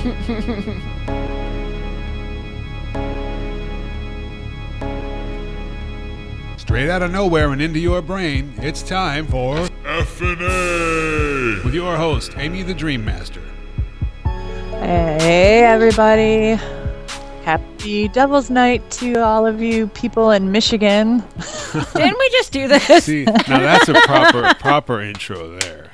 Straight out of nowhere and into your brain, it's time for FNA! with your host, Amy the Dream Master. Hey, everybody. Happy Devil's Night to all of you people in Michigan. Didn't we just do this? See, now that's a proper proper intro there.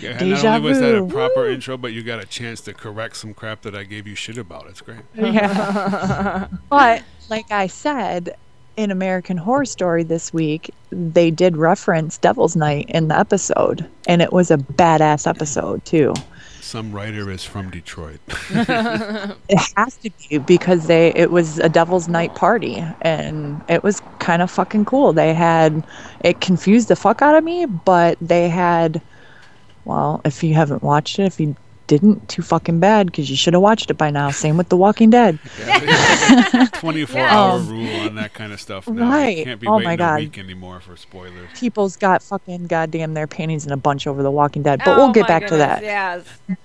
Yeah, Not only was that a proper Woo. intro, but you got a chance to correct some crap that I gave you shit about. It's great. Yeah. but, like I said, in American Horror Story this week, they did reference Devil's Night in the episode, and it was a badass episode, too. Some writer is from Detroit. It has to be because they it was a Devil's Night party and it was kind of fucking cool. They had it confused the fuck out of me, but they had well, if you haven't watched it, if you didn't, too fucking bad because you should have watched it by now. Same with The Walking Dead. Twenty-four Yeah. hour Um, rule on that kind of stuff. Now. You right. can't be Oh waiting my a God. week anymore for spoilers. People's got fucking goddamn their panties in a bunch over The Walking Dead, but we'll Oh get my back to that. Yes.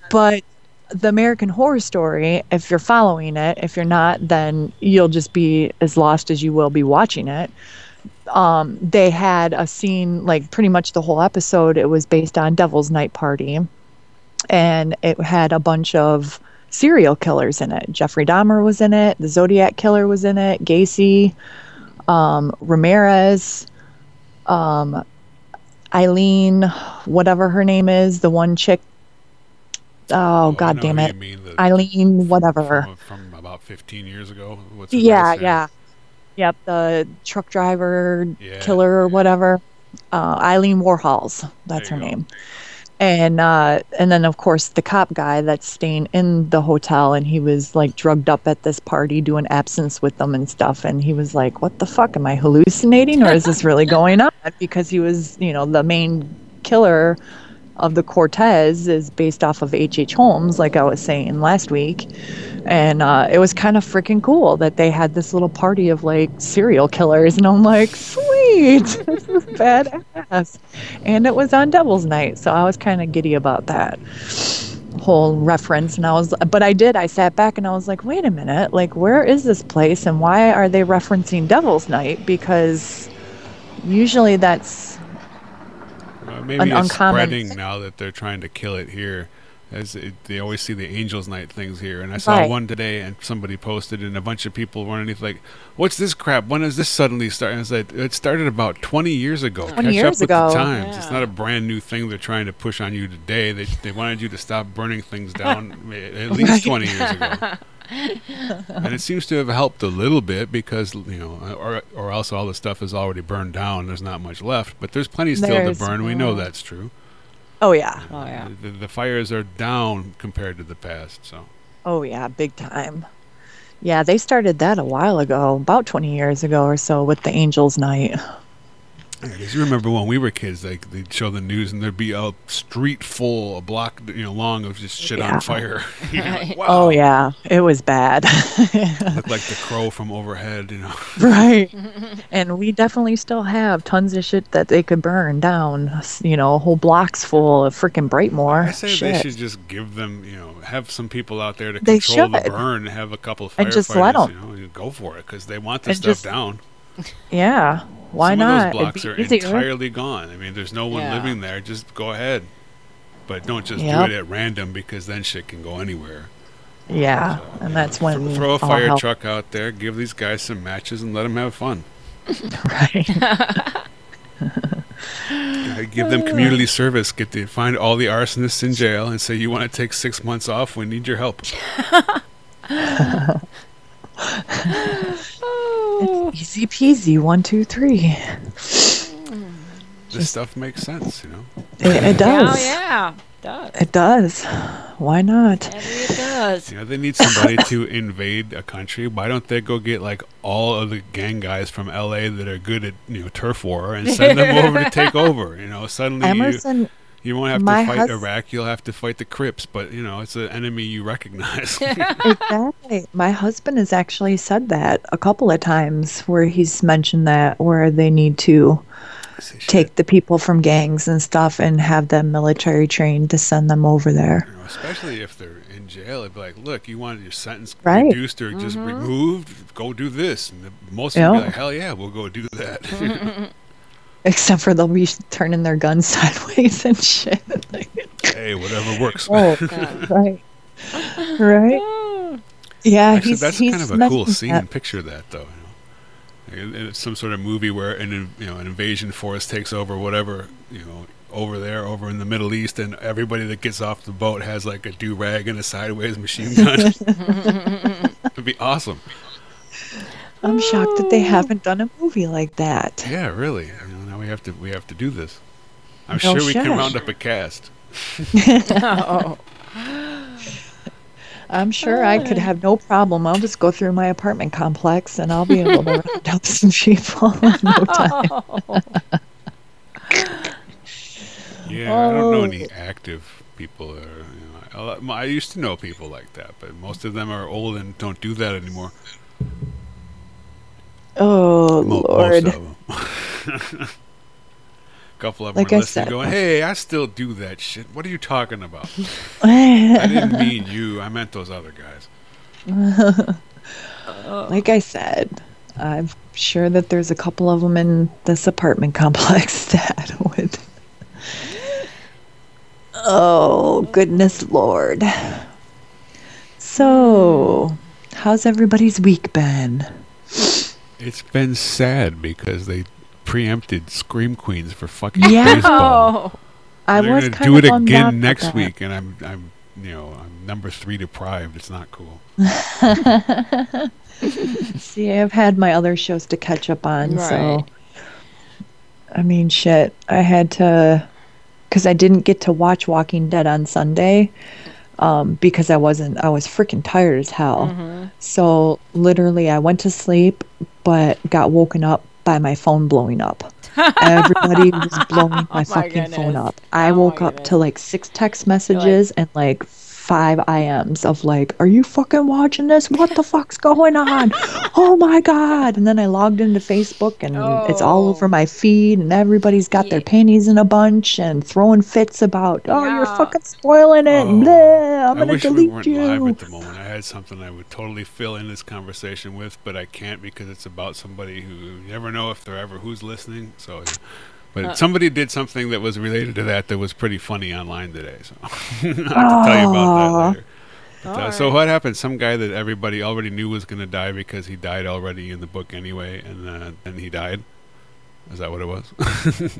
but the American Horror Story, if you're following it, if you're not, then you'll just be as lost as you will be watching it. Um, they had a scene, like pretty much the whole episode, it was based on Devil's Night Party. And it had a bunch of serial killers in it. Jeffrey Dahmer was in it, the Zodiac Killer was in it, Gacy, um, Ramirez, um, Eileen, whatever her name is, the one chick. Oh, I god damn it. Mean Eileen, whatever. From, from about 15 years ago. What's Yeah, yeah. Yep, the truck driver Yeah. killer or whatever. Uh, Eileen Wuornos, that's her go. name. And uh, and then of course the cop guy that's staying in the hotel and he was like drugged up at this party doing absinthe with them and stuff and he was like, What the fuck? Am I hallucinating or is this really going on? Because he was, you know, the main killer of the Cortez is based off of H.H. H. Holmes, like I was saying last week. And uh, it was kind of freaking cool that they had this little party of like serial killers. And I'm like, sweet, this is badass. And it was on Devil's Night. So I was kind of giddy about that whole reference. And I was, but I did, I sat back and I was like, wait a minute, like, where is this place and why are they referencing Devil's Night? Because usually that's Uh, maybe an it's uncommon spreading thing. now that they're trying to kill it here. As it, they always see the Angels Night things here, and I saw Right. one today, and somebody posted, and a bunch of people were underneath like, "What's this crap? When does this suddenly start?" And I said, "It started about 20 years ago. 20 Catch years up with ago. the times. It's not a brand new thing they're trying to push on you today. They they wanted you to stop burning things down at least Right. 20 years ago." and it seems to have helped a little bit because you know, or or else all the stuff is already burned down. There's not much left, but there's plenty still There's- to burn. We know that's true. oh yeah, uh, Oh yeah. The, the fires are down compared to the past. So Oh yeah, big time. Yeah, they started that a while ago, about 20 years ago or so with the Angels Night. Because you remember when we were kids, like they'd show the news and there'd be a street full, a block you know long of just shit Yeah. on fire. You're like, wow. Oh yeah, it was bad. Looked like the crow from overhead. You know. right. And we definitely still have tons of shit that they could burn down, you know, whole blocks full of freaking Brightmoor. I say they should just give them, you know, have some people out there to They control the should. burn, have a couple of And firefighters, just let 'em. you know, go for it because they want the And stuff just down. Yeah. Why Some not? of those blocks are easier. entirely gone. I mean, there's no one Yeah. living there. Just go ahead, but don't just Yep. do it at random because then shit can go anywhere. Yeah, and that's when Throw a fire hell- truck out there, give these guys some matches, and let them have fun. Right. Give them community service. Get to find all the arsonists in jail and say you want to take six months off. We need your help. Oh. Easy peasy. One, two, three. This stuff makes sense, you know. It, it does. Oh yeah. Does. It does. Why not? Maybe it does. You know, they need somebody to invade a country. Why don't they go get like all of the gang guys from LA that are good at you know turf war and send them over to take over? You know, suddenly Emerson, you won't have to fight hus- Iraq. You'll have to fight the Crips, but you know it's an enemy you recognize. exactly. My husband has actually said that a couple of times where he's mentioned that where they need to take the people from gangs and stuff and have them military trained to send them over there. You know, especially if they're in jail, it'd be like, look, you wanted your sentence Right. reduced or just mm-hmm. removed, go do this. And the, most of them Yeah. be like, hell yeah, we'll go do that. Except for they'll be turning their guns sideways and shit. Hey, whatever works. oh, Yeah. right. Right? Yeah, Actually, he's, that's he's kind of a cool scene. that. Picture that, though. You know? It's some sort of movie where an you know an invasion force takes over whatever you know over there, over in the Middle East, and everybody that gets off the boat has like a do rag and a sideways machine gun. It'd be awesome. I'm shocked that they haven't done a movie like that. Yeah, really. You know, now we have to we have to do this. I'm No sure we can round up a cast. oh. I'm sure I could have no problem. I'll just go through my apartment complex and I'll be able to round up some people in no time. Yeah, I don't know Oh. any active people. That are, you know, I, I used to know people like that, but most of them are old and don't do that anymore. Oh, Mo- Lord. Couple of them Like are I listening, said. going, "Hey, I still do that shit. What are you talking about? I didn't mean you. I meant those other guys." like I said, I'm sure that there's a couple of them in this apartment complex that would. Oh, goodness Lord. So, how's everybody's week been? It's been sad because they preempted Scream Queens for fucking Yeah. baseball. I They're was gonna kind do of it again next week, and I'm, I'm, you know, I'm number three deprived. It's not cool. See, I've had my other shows to catch up on, so I mean, shit. I had to because I didn't get to watch Walking Dead on Sunday um, because I wasn't. I was freaking tired as hell. Mm-hmm. So literally, I went to sleep, but got woken up by my phone blowing up. Everybody was blowing my Oh my fucking phone up. I Oh woke up goodness. to like six text messages and like five IMs of like, "Are you fucking watching this? What the fuck's going on? Oh my god!" And then I logged into Facebook and it's all Oh. over my oh. feed, and everybody's got their panties in a bunch and throwing fits about, "Oh, you're fucking spoiling it!" Oh, bleh, I'm gonna wish we delete weren't you. live at the moment. I had something I would totally fill in this conversation with, but I can't because it's about somebody who you never know if they're ever who's listening. So, but Uh. somebody did something that was related to that that was pretty funny online today. So I have to tell you about that later. But, uh, so what happened? Some guy that everybody already knew was going to die because he died already in the book anyway, and uh, then he died. Is that what it was?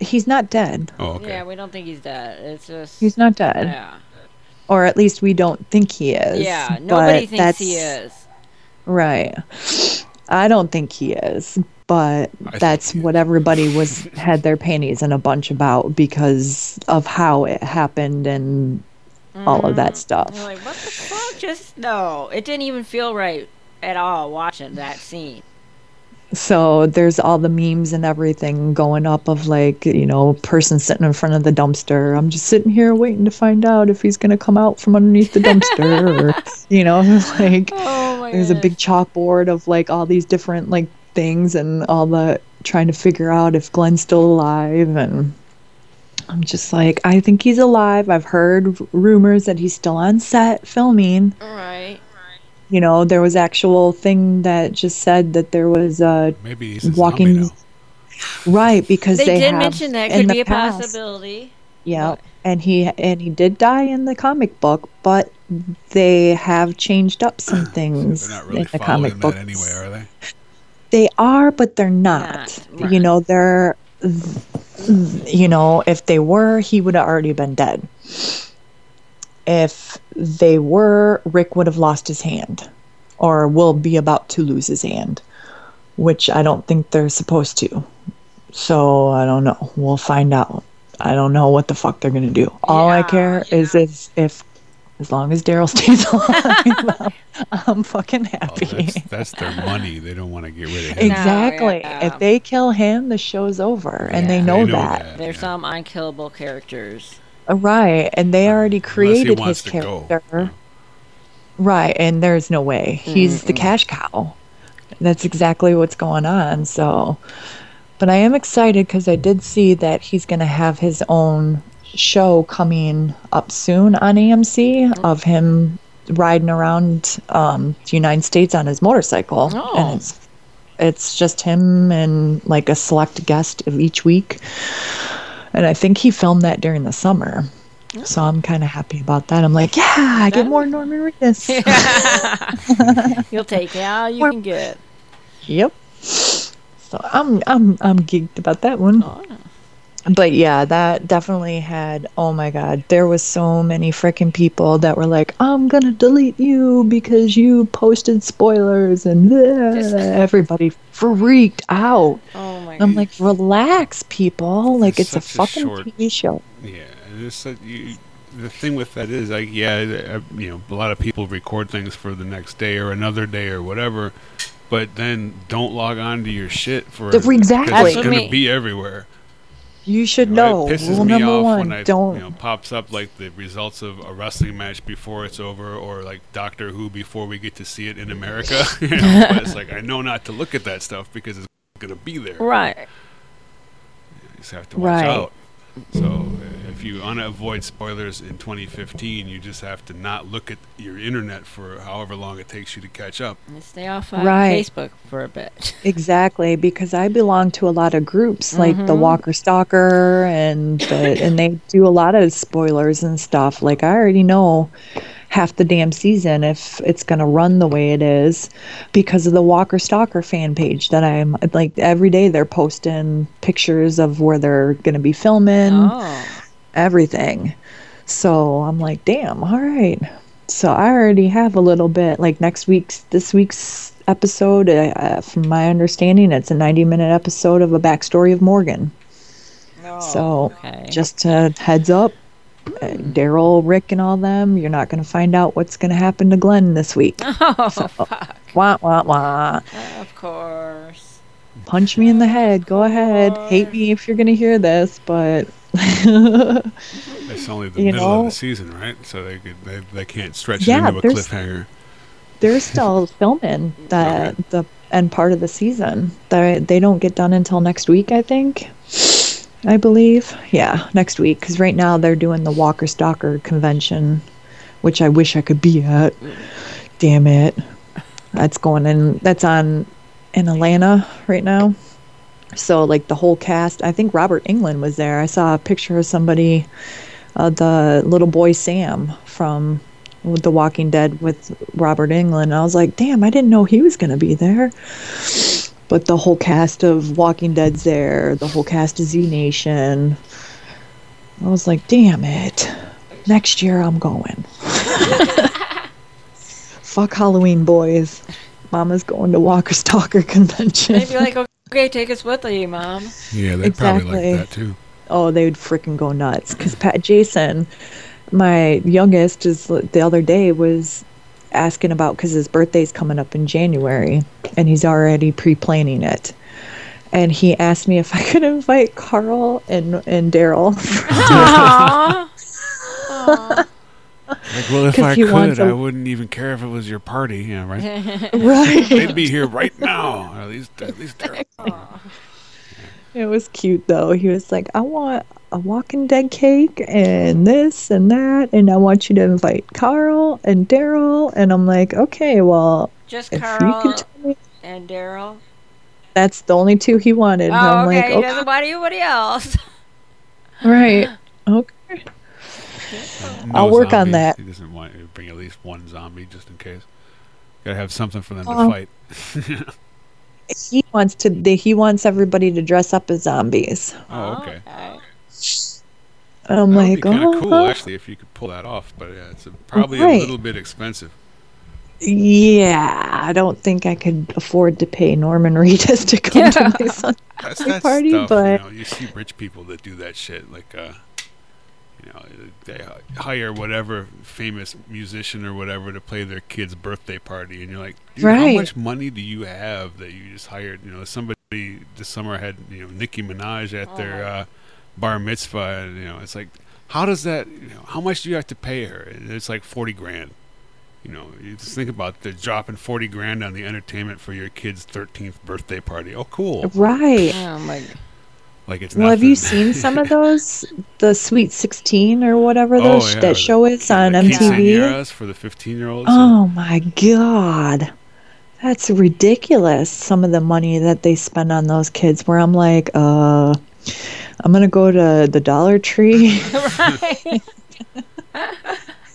He's not dead. oh, okay. Yeah, we don't think he's dead. It's just. He's not dead. Yeah. or at least we don't think he is. Yeah. but Nobody thinks he is. Right. I don't think he is, but think that's he what everybody was had their panties in a bunch about because of how it happened and all of that mm. stuff. You're like, what the fuck? Just no. It didn't even feel right at all watching that scene. So there's all the memes and everything going up of like, you know, person sitting in front of the dumpster. I'm just sitting here waiting to find out if he's going to come out from underneath the dumpster or, you know, like Oh there's a big chalkboard of like all these different like things and all the trying to figure out if Glenn's still alive and I'm just like I think he's alive. I've heard rumors that he's still on set filming. Right. You know, there was actual thing that just said that there was uh Maybe he's a walking now. right because They, they, did have mention that could be a past. possibility. Yeah, and he and he did die in the comic book, but they have changed up some things They're not really in the comic book. anyway, are they? They are, but they're not. Not, right. You know, they're. You know, if they were, he would have already been dead. If they were, Rick would have lost his hand, or will be about to lose his hand, which I don't think they're supposed to. So I don't know. We'll find out. I don't know what the fuck they're gonna do. All I Yeah, care is if, if as long as Daryl stays alive, I'm, I'm fucking Oh, happy. that's, that's their money. They don't want to get rid of him. No, Exactly. yeah. If they kill him, the show's over, and they know They know that. that. There's yeah. some unkillable characters. Uh, Right, and they already created his to go. character. Right, and there's no way. He's the cash cow. That's exactly what's going on. So But I am excited because I did see that he's going to have his own show coming up soon on AMC of him riding around um, the United States on his motorcycle, Oh. and it's it's just him and like a select guest of each week. And I think he filmed that during the summer. Oh. So I'm kind of happy about that. I'm like, yeah, I get more Norman Reedus. You'll take all you Or- can get. Yep. So I'm I'm I'm geeked about that one. Oh. But yeah, that definitely had oh my god, there was so many freaking people that were like, I'm gonna delete you because you posted spoilers and bleh." Just- everybody freaked out. Oh my I'm god. like, relax, people. Like It's it's, a such a fucking short- TV show. Yeah, and it's that you, the thing with that is like yeah, uh, you know, a lot of people record things for the next day or another day or whatever, but then don't log on to your shit for exactly. It's That's gonna me- be everywhere. You should You know. It pisses Rule me number off one: when I don't. you know pops up like the results of a wrestling match before it's over, or like Doctor Who before we get to see it in America. you know, but it's like I know not to look at that stuff because it's gonna be there. right. You just have to watch Right. out. So if you want to avoid spoilers in 2015, you just have to not look at your internet for however long it takes you to catch up. And stay off uh, Right. Facebook for a bit. Exactly, because I belong to a lot of groups like the Mhm. Walker Stalker and the, and they do a lot of spoilers and stuff. Like I already know half the damn season if it's going to run the way it is because of the Walker Stalker fan page that I'm like every day they're posting pictures of where they're going to be filming oh. Everything. So I'm like, damn, all right. So I already have a little bit. Like next week's, this week's episode, uh, from my understanding, it's a 90 minute episode of a backstory of Morgan. So okay. just a heads up, uh, Daryl, Rick, and all them, you're not going to find out what's going to happen to Glenn this week. Oh, fuck. Wah, wah, wah. Of course. Punch me in the head. Go ahead. Hate me if you're going to hear this, but. It's only the You middle of the season, right? So they could, they, they can't stretch Yeah, it into a cliffhanger. they're still filming the Okay. the end part of the season. They they don't get done until next week, I think. I believe. Yeah, next week cuz right now they're doing the Walker Stalker convention, which I wish I could be at. Damn it. That's going in that's on in Atlanta right now. So like the whole cast, I think Robert Englund was there. I saw a picture of somebody uh, the little boy Sam from The Walking Dead with Robert Englund. I was like, damn, I didn't know he was going to be there. But the whole cast of Walking Dead's there, the whole cast of Z Nation. I was like, damn it. Next year I'm going. Fuck Halloween, boys. Mama's going to Walker Stalker convention. They'd be like, okay, take us with you, mom. Yeah, they'd probably like that too. oh, they would freaking go nuts. Because Pat Jason, my youngest, is the other day was asking about because his birthday's coming up in January, and he's already pre-planning it. And he asked me if I could invite Carl and and Daryl. Aww. Aw. Like, well, if I could, I wouldn't even care if it was your party, yeah, right? right. They'd be here right now. At least, at least they're. It was cute though. He was like, "I want a Walking Dead cake and this and that, and I want you to invite Carl and Daryl." And I'm like, "Okay, well, Just if you Carl can tell me." and Daryl. That's the only two he wanted. Oh, and I'm oh, okay. like, he "Okay." doesn't want anybody else. Right. Okay. I'll work on that. He doesn't want to bring at least one zombie just in case. Gotta have something for them Oh. to fight. He wants to. He wants everybody to dress up as zombies. oh, okay. I'm That like, be kind oh, of cool, actually, if you could pull that off. But yeah, it's a, probably Right. a little bit expensive. yeah. I don't think I could afford to pay Norman Reedus to come to my son's Birthday party, stuff. but- you know, you see rich people that do that shit. Like, uh, you know, they hire whatever famous musician or whatever to play their kid's birthday party, and you're like, Dude, how much money do you have that you just hired? You know, somebody this summer had you know Nicki Minaj at their Oh. uh, bar mitzvah, and you know, it's like, how does that? You know, how much do you have to pay her? And it's like forty grand. You know, you just think about the dropping forty grand on the entertainment for your kid's thirteenth birthday party. Oh, cool! Right. Oh my. Like it's Well, have you seen some of those? The Sweet 16 or whatever Oh, yeah, that show is on the MTV? for the fifteen-year-olds. Oh my god. That's ridiculous some of the money that they spend on those kids where I'm like, uh I'm going to go to the Dollar Tree, right.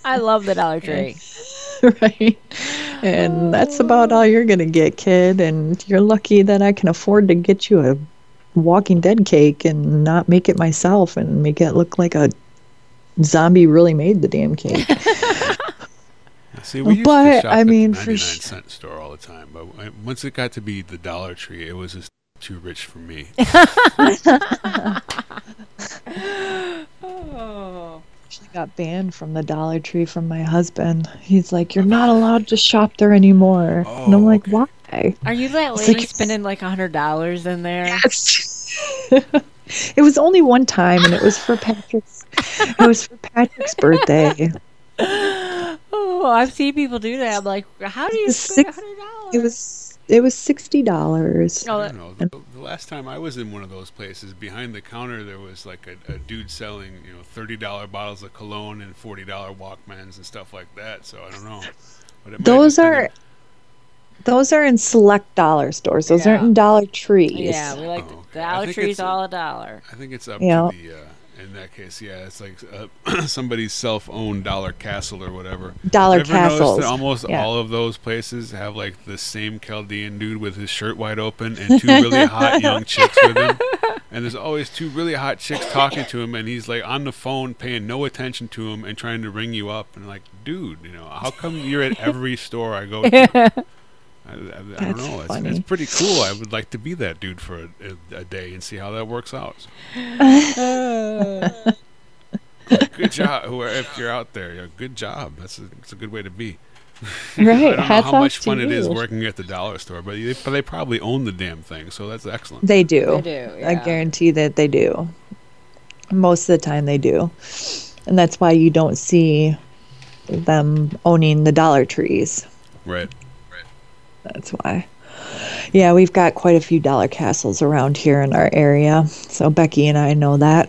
I love the Dollar Tree. right? And that's about all you're going to get, kid, and you're lucky that I can afford to get you a Walking Dead cake and not make it myself and make it look like a zombie really made the damn cake. See, we used But, to shop I at mean, the for 99 sh- cent store all the time, but once it got to be the Dollar Tree, it was just too rich for me. Oh. actually got banned from the Dollar Tree from my husband. He's like, "You're not allowed to shop there anymore," and I'm Oh, like, okay. "Why?" Are you that lady like- spending like a hundred dollars in there? Yes. it was only one time, and it was for Patrick's. it was for Patrick's birthday. Oh, I've seen people do that. I'm like, how do you spend a six- hundred dollars? It was it was sixty dollars. Oh, that- know. The, the last time I was in one of those places, behind the counter there was like a, a dude selling, you know, thirty dollar bottles of cologne and forty dollar Walkmans and stuff like that. So I don't know. But it might have Those are those are in select dollar stores. Those aren't in Dollar Trees. yeah, we like Oh, the okay. Dollar Tree's all a dollar. I think it's up Yeah. to the. Uh, in that case, yeah, it's like uh, somebody's self-owned Dollar Castle or whatever. Dollar Ever noticed castles. that almost Yeah. all of those places have like the same Chaldean dude with his shirt wide open and two really hot young chicks with him. And there's always two really hot chicks talking to him, and he's like on the phone paying no attention to him and trying to ring you up. And like, dude, you know, how come you're at every store I go to? I, I, I don't know. It's, it's pretty cool. I would like to be that dude for a, a, a day and see how that works out. Good job, whoever if you're out there. Yeah, good job. That's a, that's a good way to be. I Right. don't know how much to fun it is working at the dollar store, but they, but they probably own the damn thing, so that's excellent. They do. They do. I guarantee that they do. Most of the time they do. And that's why you don't see them owning the Dollar Trees. Right. That's why. Yeah, we've got quite a few dollar castles around here in our area. So Becky and I know that.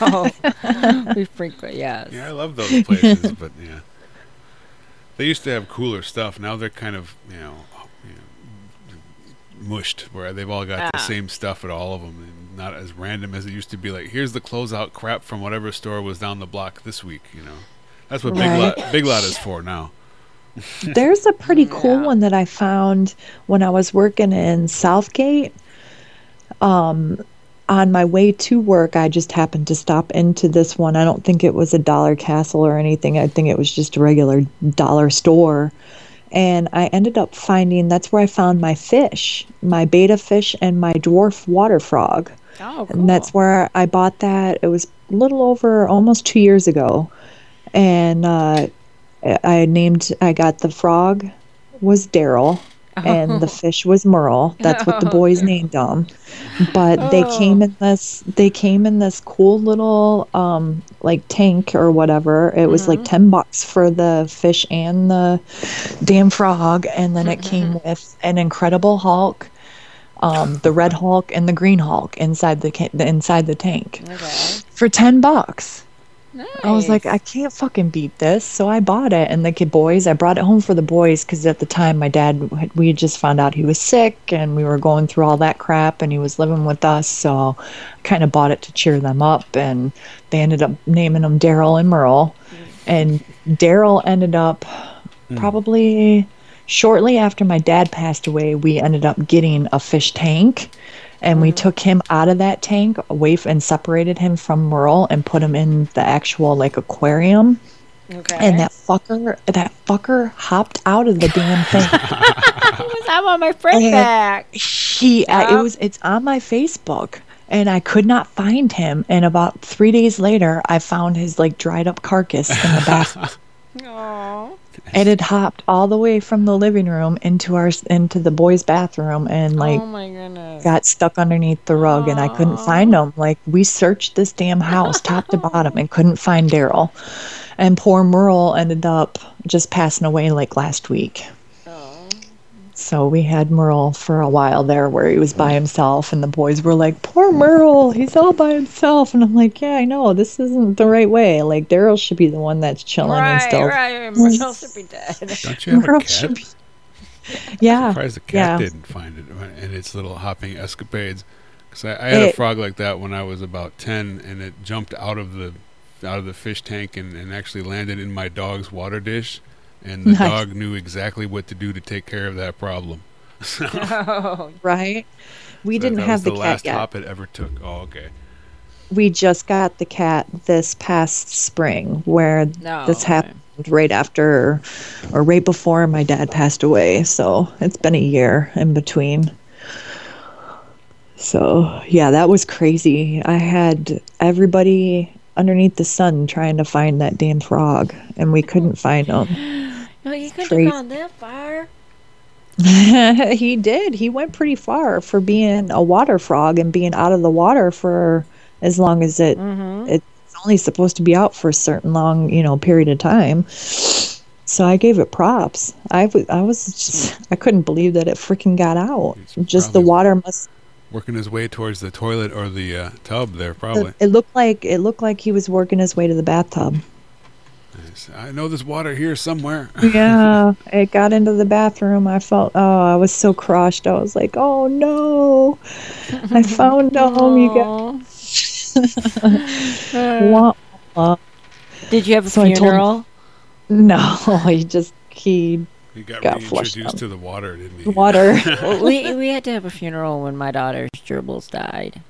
oh, we frequent, yes. Yeah, I love those places, but yeah, they used to have cooler stuff. Now they're kind of you know, you know mushed, where they've all got the same stuff at all of them, and not as random as it used to be. Like, here's the closeout crap from whatever store was down the block this week. You know, that's what Big Lot Big Lot is for now. There's a pretty cool Yeah. one that I found when I was working in Southgate. Um, on my way to work, I just happened to stop into this one. I don't think it was a Dollar Castle or anything. I think it was just a regular dollar store. And I ended up finding that's where I found my fish, my betta fish and my dwarf water frog. Oh, cool. And that's where I bought that. It was a little over almost two years ago. And uh, I named, I got the frog was Daryl and the fish was Merle. That's what the Oh, boys named them. But they came in this, they came in this cool little, um, like tank or whatever. It was like 10 bucks for the fish and the damn frog. And then it came with an Incredible Hulk um, the Red Hulk and the Green Hulk inside the, ca- the inside the tank okay. for ten bucks. Nice. I was like, I can't fucking beat this, so I bought it. And the kid boys, I brought it home for the boys because at the time my dad, we had just found out he was sick, and we were going through all that crap, and he was living with us, so I kind of bought it to cheer them up, and they ended up naming them Daryl and Merle, and Daryl ended up hmm. probably shortly after my dad passed away, we ended up getting a fish tank. And we took him out of that tank away f- and separated him from Merle and put him in the actual like aquarium. okay. And that fucker, that fucker hopped out of the damn thing. I want my friend And- back. he, uh, it was, it's on my Facebook, and I could not find him. And about three days later, I found his like dried up carcass in the bathroom. Aww. It had hopped all the way from the living room into our into the boys' bathroom and oh like oh my goodness. got stuck underneath the rug and I couldn't find him. Like we searched this damn house top to bottom and couldn't find Daryl. And poor Merle ended up just passing away like last week. So we had Merle for a while there where he was by himself, and the boys were like, Poor Merle, he's all by himself. And I'm like, Yeah, I know, this isn't the right way. Like, Daryl should be the one that's chilling and Right, still. right. Merle should be dead. Don't you have a Merle cat? should be. Yeah. surprised the cat yeah. didn't find it in its little hopping escapades. Because I, I had a frog like that when I was about ten, and it jumped out of the out of the fish tank and, and actually landed in my dog's water dish, and the Nice. dog knew exactly what to do to take care of that problem. So, Oh, Right? We that- didn't that have was the, the cat last yet. hop it ever took. Oh, okay. We just got the cat this past spring, where no. this happened right after or right before my dad passed away. So it's been a year in between. So yeah, that was crazy. I had everybody underneath the sun trying to find that damn frog, and we couldn't find him. No, you couldn't Crazy. have gone that far. he did. He went pretty far for being a water frog and being out of the water for as long as it Mm-hmm. it's only supposed to be out for a certain long, you know, period of time. So I gave it props. I was just, I couldn't believe that it freaking got out. It's Just the water must. Working his way towards the toilet or the uh, tub there, probably. It looked like it looked like he was working his way to the bathtub. Nice. I know there's water here somewhere. Yeah, it got into the bathroom. I felt oh, I was so crushed. I was like, oh no, I found home, You guys. Wah, wah. Did you have a So I told him- funeral? No, he just he he got, Got flushed reintroduced out. to the water, didn't he? water. Well, we we had to have a funeral when my daughter's gerbils died.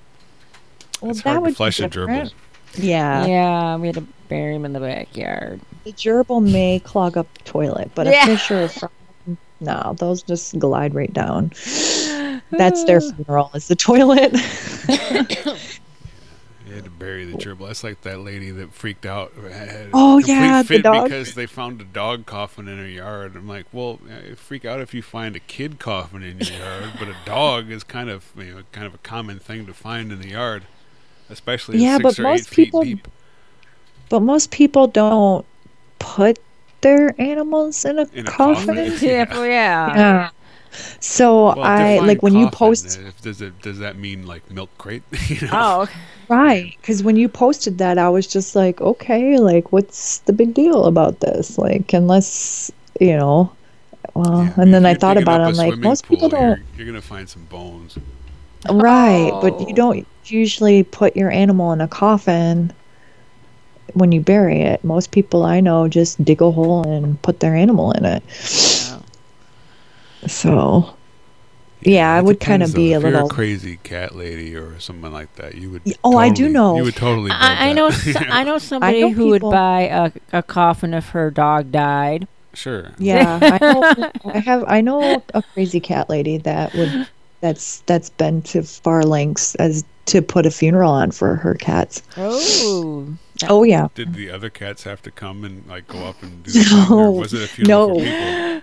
well, it's that hard would to be flush a different. gerbil. Yeah. yeah, we had to bury him in the backyard. The gerbil may clog up the toilet, but Yeah. a fish or a frog, no, those just glide right down. That's their funeral, is the toilet. You had to bury the gerbil. That's like that lady that freaked out. had Oh, complete yeah, the dog. because they found a dog coffin in her yard. I'm like, well, uh, freak out if you find a kid coffin in your yard, but a dog is kind of you know kind of a common thing to find in the yard, especially Yeah, six but or most eight people- but most people don't put their animals in a, In a coffin. coffin? yeah, well, yeah. Yeah. So Well, I like when you post Uh, Does it does that mean like milk crate? you know? Oh, okay. right because when you posted that, I was just like, okay, like what's the big deal about this? Like unless you know. Well, Yeah, and then I thought about it. up a I'm like, most people pool, don't. You're, you're gonna find some bones. Right, but you Oh. don't usually put your animal in a coffin when you bury it. Most people I know just dig a hole and put their animal in it. Yeah. So, yeah, I would kind of be a if you're little. a crazy cat lady or someone like that, you would. Y- oh, I do know. You would totally. build I, I that. know. s- I know somebody know who would buy a, a coffin if her dog died. Sure. Yeah, I, know, I have. I know a crazy cat lady that would. That's that's been to far lengths as to put a funeral on for her cats. Oh. Oh yeah, Did the other cats have to come and like go up and do the thing, or No, was it a funeral no. for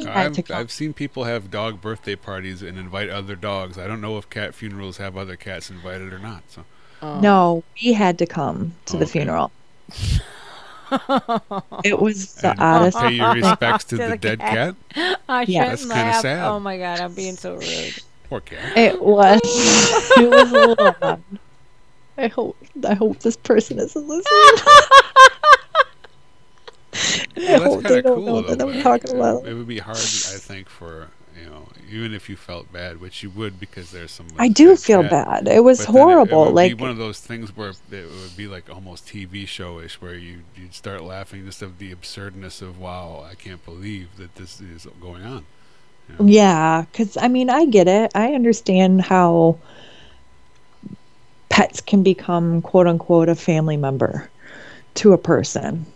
people? I've. I've seen people have dog birthday parties and invite other dogs. I don't know if cat funerals have other cats invited or not. So Oh. no, we had to come to the oh, Okay. funeral. It was the and oddest. pay your respects to To the, the dead cat. cat. I Yeah. That's kinda sad. Oh my god, I'm being so rude. Poor cat. It was. It was a little odd. I hope. I hope this person isn't listening. I Well, hope that's they kind don't of know cool. that though, I'm talking about. It would be hard, I think, for you know, even if you felt bad, which you would because there's some. I do feel bad. It was But it- horrible. It, would like be one of those things where it would be like almost TV showish, where you you'd start laughing just of the absurdness of wow, I can't believe that this is going on. you know? Yeah, because I mean, I get it. I understand how pets can become quote unquote a family member to a person,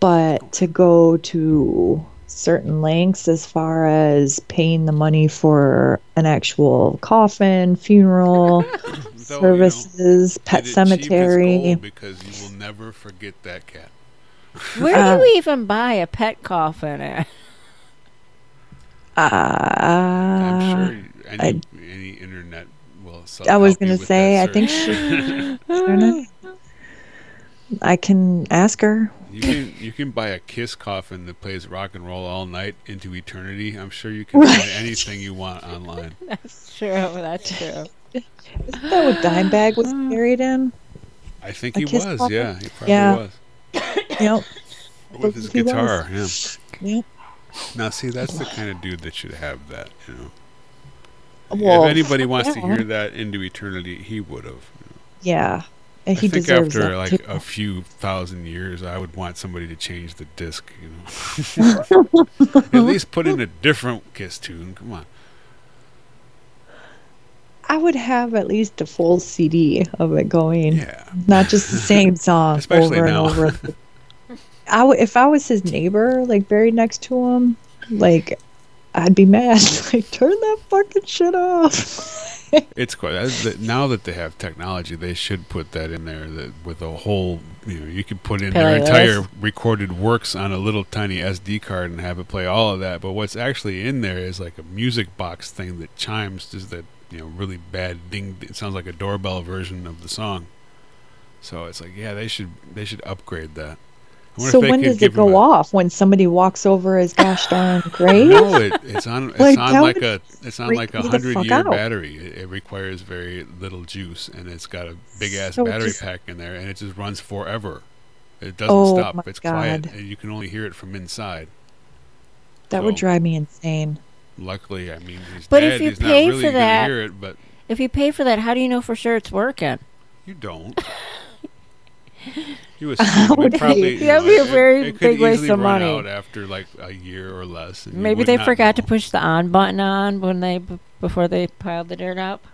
but to go to certain lengths as far as paying the money for an actual coffin, funeral, Though, you know, services, pet it achieved its cemetery. because you will never forget that cat. Where Uh, do you even buy a pet coffin at? Uh, I'm sure any, I- any internet will. so- I was gonna say, I think she. I. I can ask her You can you can buy a Kiss coffin that plays rock and roll all night into eternity. I'm sure you can Right. find anything you want online. That's true. That's true. Isn't that what Dimebag was buried in? I think A he was. coffin? Yeah, he probably Yeah. was Yep. with his He was. guitar. Yeah. Yep. Now, see, that's the kind of dude that should have that. You know, Well, if anybody wants to hear that into eternity, he would have. Yeah. And I he think deserves after like too. a few thousand years, I would want somebody to change the disc. You know, at least put in a different Kiss tune. Come on. I would have at least a full CD of it going, Yeah. not just the same song over now. and over. I w- if I was his neighbor, like buried next to him, like I'd be mad. like turn that fucking shit off. It's quite uh, now that they have technology, they should put that in there. That with a whole, you know, you could put in their entire recorded works on a little tiny SD card and have it play all of that. But what's actually in there is like a music box thing that chimes, just that you know, really bad ding. It sounds like a doorbell version of the song. So it's like, yeah, they should they should upgrade that. I wonder So when does it go a- off? When somebody walks over his gosh darn grave? No, it, it's on. It's Like, on like a. It's on like a hundred year out. battery. It, it requires very little juice, and it's got a big ass So battery just- pack in there, and it just runs forever. It doesn't Oh, stop. my It's quiet, and you can only hear it from inside. That would drive me insane. Luckily, I mean, he's But if dead. you he's pay not really for gonna that- hear it, but If you pay for that, how do you know for sure it's working? you don't. You assume would probably. That'd be a very it could big waste of money. out after like a year or less. Maybe they forgot to push the on button on when they b- before they piled the dirt up.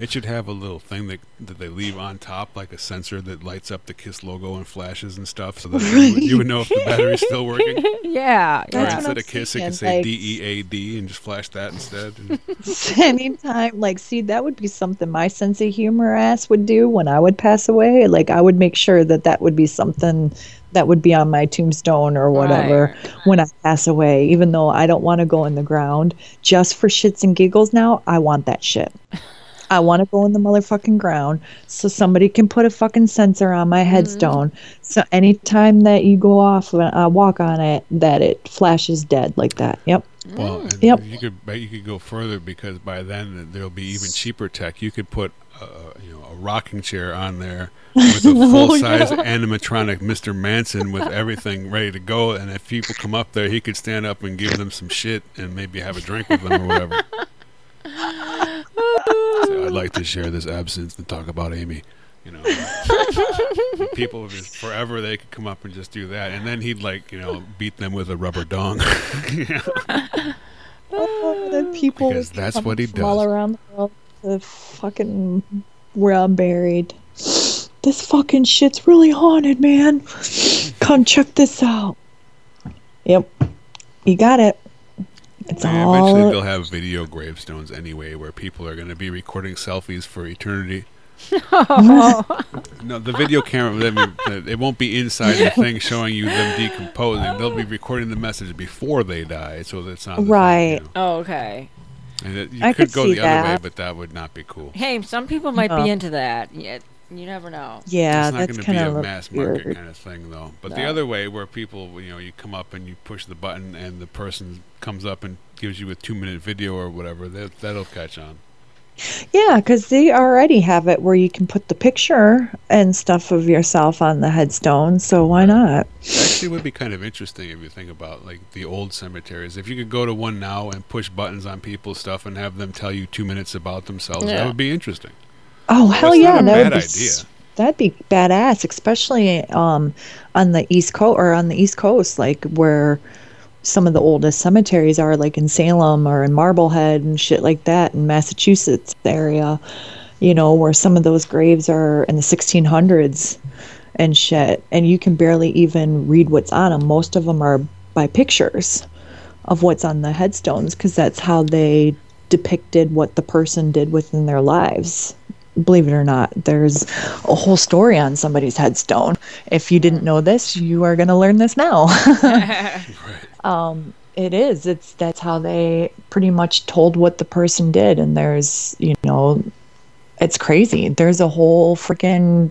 It should have a little thing that that they leave on top, like a sensor that lights up the Kiss logo and flashes and stuff, so that you, would, you would know if the battery's still working. yeah, or That's yeah. instead of Kiss, it saying, could say like- D E A D and just flash that instead. Anytime, like, see, that would be something my sense of humor ass would do when I would pass away. Like, I would make sure that that would be something that would be on my tombstone or whatever Right. when I pass away, even though I don't want to go in the ground. Just for shits and giggles now, I want that shit. I want to go in the motherfucking ground so somebody can put a fucking sensor on my mm-hmm. headstone. So anytime that you go off uh, and walk on it, that it flashes dead like that. Yep. well, mm. and Yep. you could bet you could go further because by then there'll be even cheaper tech. You could put a, you know a rocking chair on there with a oh, full size animatronic Mr. Manson with everything ready to go, and if people come up there, he could stand up and give them some shit and maybe have a drink with them or whatever. So I'd like to share this absinthe and talk about Amy. You know, people would just forever they could come up and just do that, and then he'd like you know beat them with a rubber dong. Oh, the people Because that's what he from all around the world to fucking where I'm buried. This fucking shit's really haunted, man. Come check this out. Yep, you got it. It's And eventually they'll have video gravestones anyway, where people are going to be recording selfies for eternity. No, the video camera, I mean, it won't be inside the thing showing you them decomposing. They'll be recording the message before they die, so that's not The thing, Right. you know. Oh, okay. And it, you I could could go see the other way, but that would not be cool. Hey, some people might No. be into that. Yeah, you never know. yeah, it's not that's going to kind be of a mass market weird. kind of thing, though. But the other way, where people, you know, you come up and you push the button, and the person comes up and gives you a two-minute video or whatever, that that'll catch on. Yeah, because they already have it where you can put the picture and stuff of yourself on the headstone. So why not? Actually, it would be kind of interesting if you think about like the old cemeteries. If you could go to one now and push buttons on people's stuff and have them tell you two minutes about themselves, that would be interesting. Oh hell That's yeah, that would be idea. that'd be badass, especially um on the east coast or on the east coast, like where some of the oldest cemeteries are, like in Salem or in Marblehead and shit like that, in Massachusetts area. You know, where some of those graves are in the 1600s and shit, and you can barely even read what's on them. Most of them are by pictures of what's on the headstones because that's how they depicted what the person did within their lives believe it or not, there's a whole story on somebody's headstone. If you didn't know this, you are going to learn this now. Right. um, it is. It's that's how they pretty much told what the person did, and there's you know, it's crazy. There's a whole freaking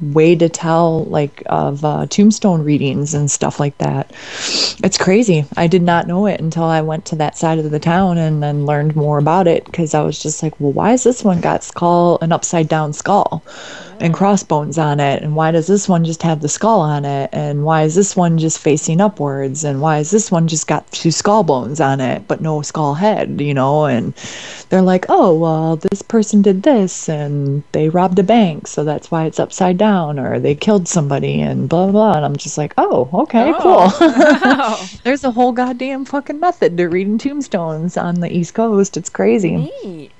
way to tell like of uh, tombstone readings and stuff like that. It's crazy. I did not know it until I went to that side of the town and then learned more about it because I was just like, well, why is this one got skull an upside down skull? and crossbones on it and why does this one just have the skull on it and why is this one just facing upwards and why is this one just got two skull bones on it but no skull head you know and they're like oh well this person did this and they robbed a bank so that's why it's upside down or they killed somebody and blah blah and i'm just like oh okay Oh, cool wow. there's a whole goddamn fucking method to reading tombstones on the east coast it's crazy Neat.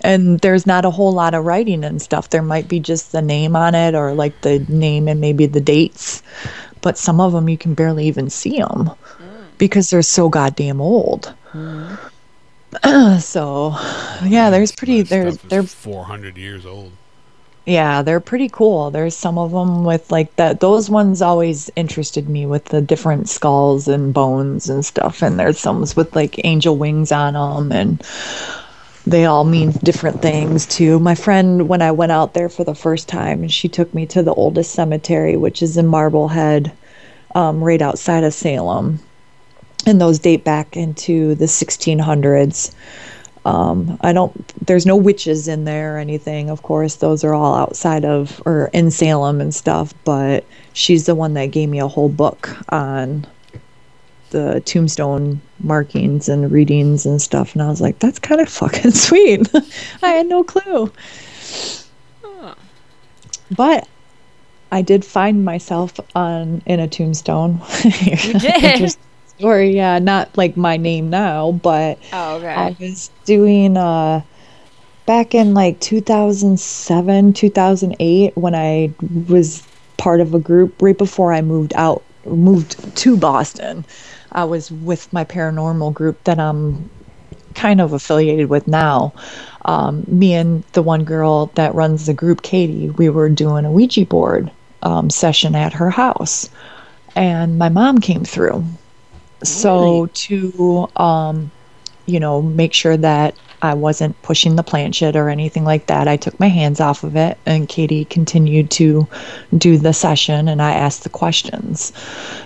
and there's not a whole lot of writing and stuff. There might be just the name on it or like the name and maybe the dates, but some of them you can barely even see them hmm. because they're so goddamn old. Hmm. so, yeah, there's pretty That they're they're 400 years old. Yeah, they're pretty cool. There's some of them with like that. Those ones always interested me with the different skulls and bones and stuff. And there's some with like angel wings on them, and they all mean different things too. My friend, when I went out there for the first time, she took me to the oldest cemetery, which is in Marblehead, um, right outside of Salem. And those date back into the 1600s. Um, I don't. There's no witches in there or anything. Of course, those are all outside of or in Salem and stuff. But she's the one that gave me a whole book on the tombstone markings and readings and stuff. And I was like, that's kind of fucking sweet. I had no clue. But I did find myself on in a tombstone. You did. Story, yeah, not like my name now, but Oh, okay. I was doing uh back in like 2007, 2008 when I was part of a group right before I moved out moved to Boston. I was with my paranormal group that I'm kind of affiliated with now. Um, me and the one girl that runs the group, Katie, we were doing a Ouija board um, session at her house, and my mom came through. So to um, you know, make sure that I wasn't pushing the planchette or anything like that. I took my hands off of it, and Katie continued to do the session, and I asked the questions.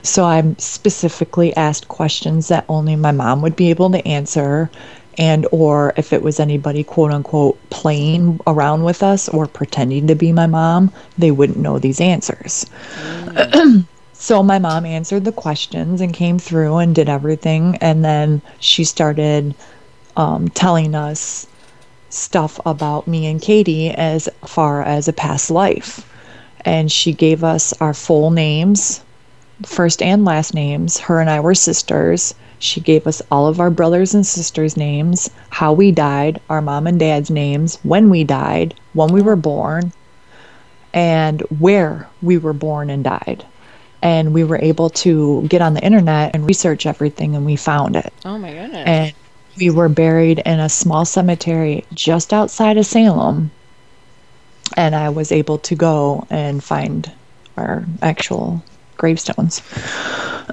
So I specifically asked questions that only my mom would be able to answer, and or if it was anybody quote unquote playing around with us or pretending to be my mom, they wouldn't know these answers. So my mom answered the questions and came through and did everything. And then she started um, telling us stuff about me and Katie as far as a past life. And she gave us our full names, first and last names. Her and I were sisters. She gave us all of our brothers and sisters' names, how we died, our mom and dad's names, when we died, when we were born, and where we were born and died and we were able to get on the internet and research everything and we found it oh my goodness. and we were buried in a small cemetery just outside of Salem and I was able to go and find our actual gravestones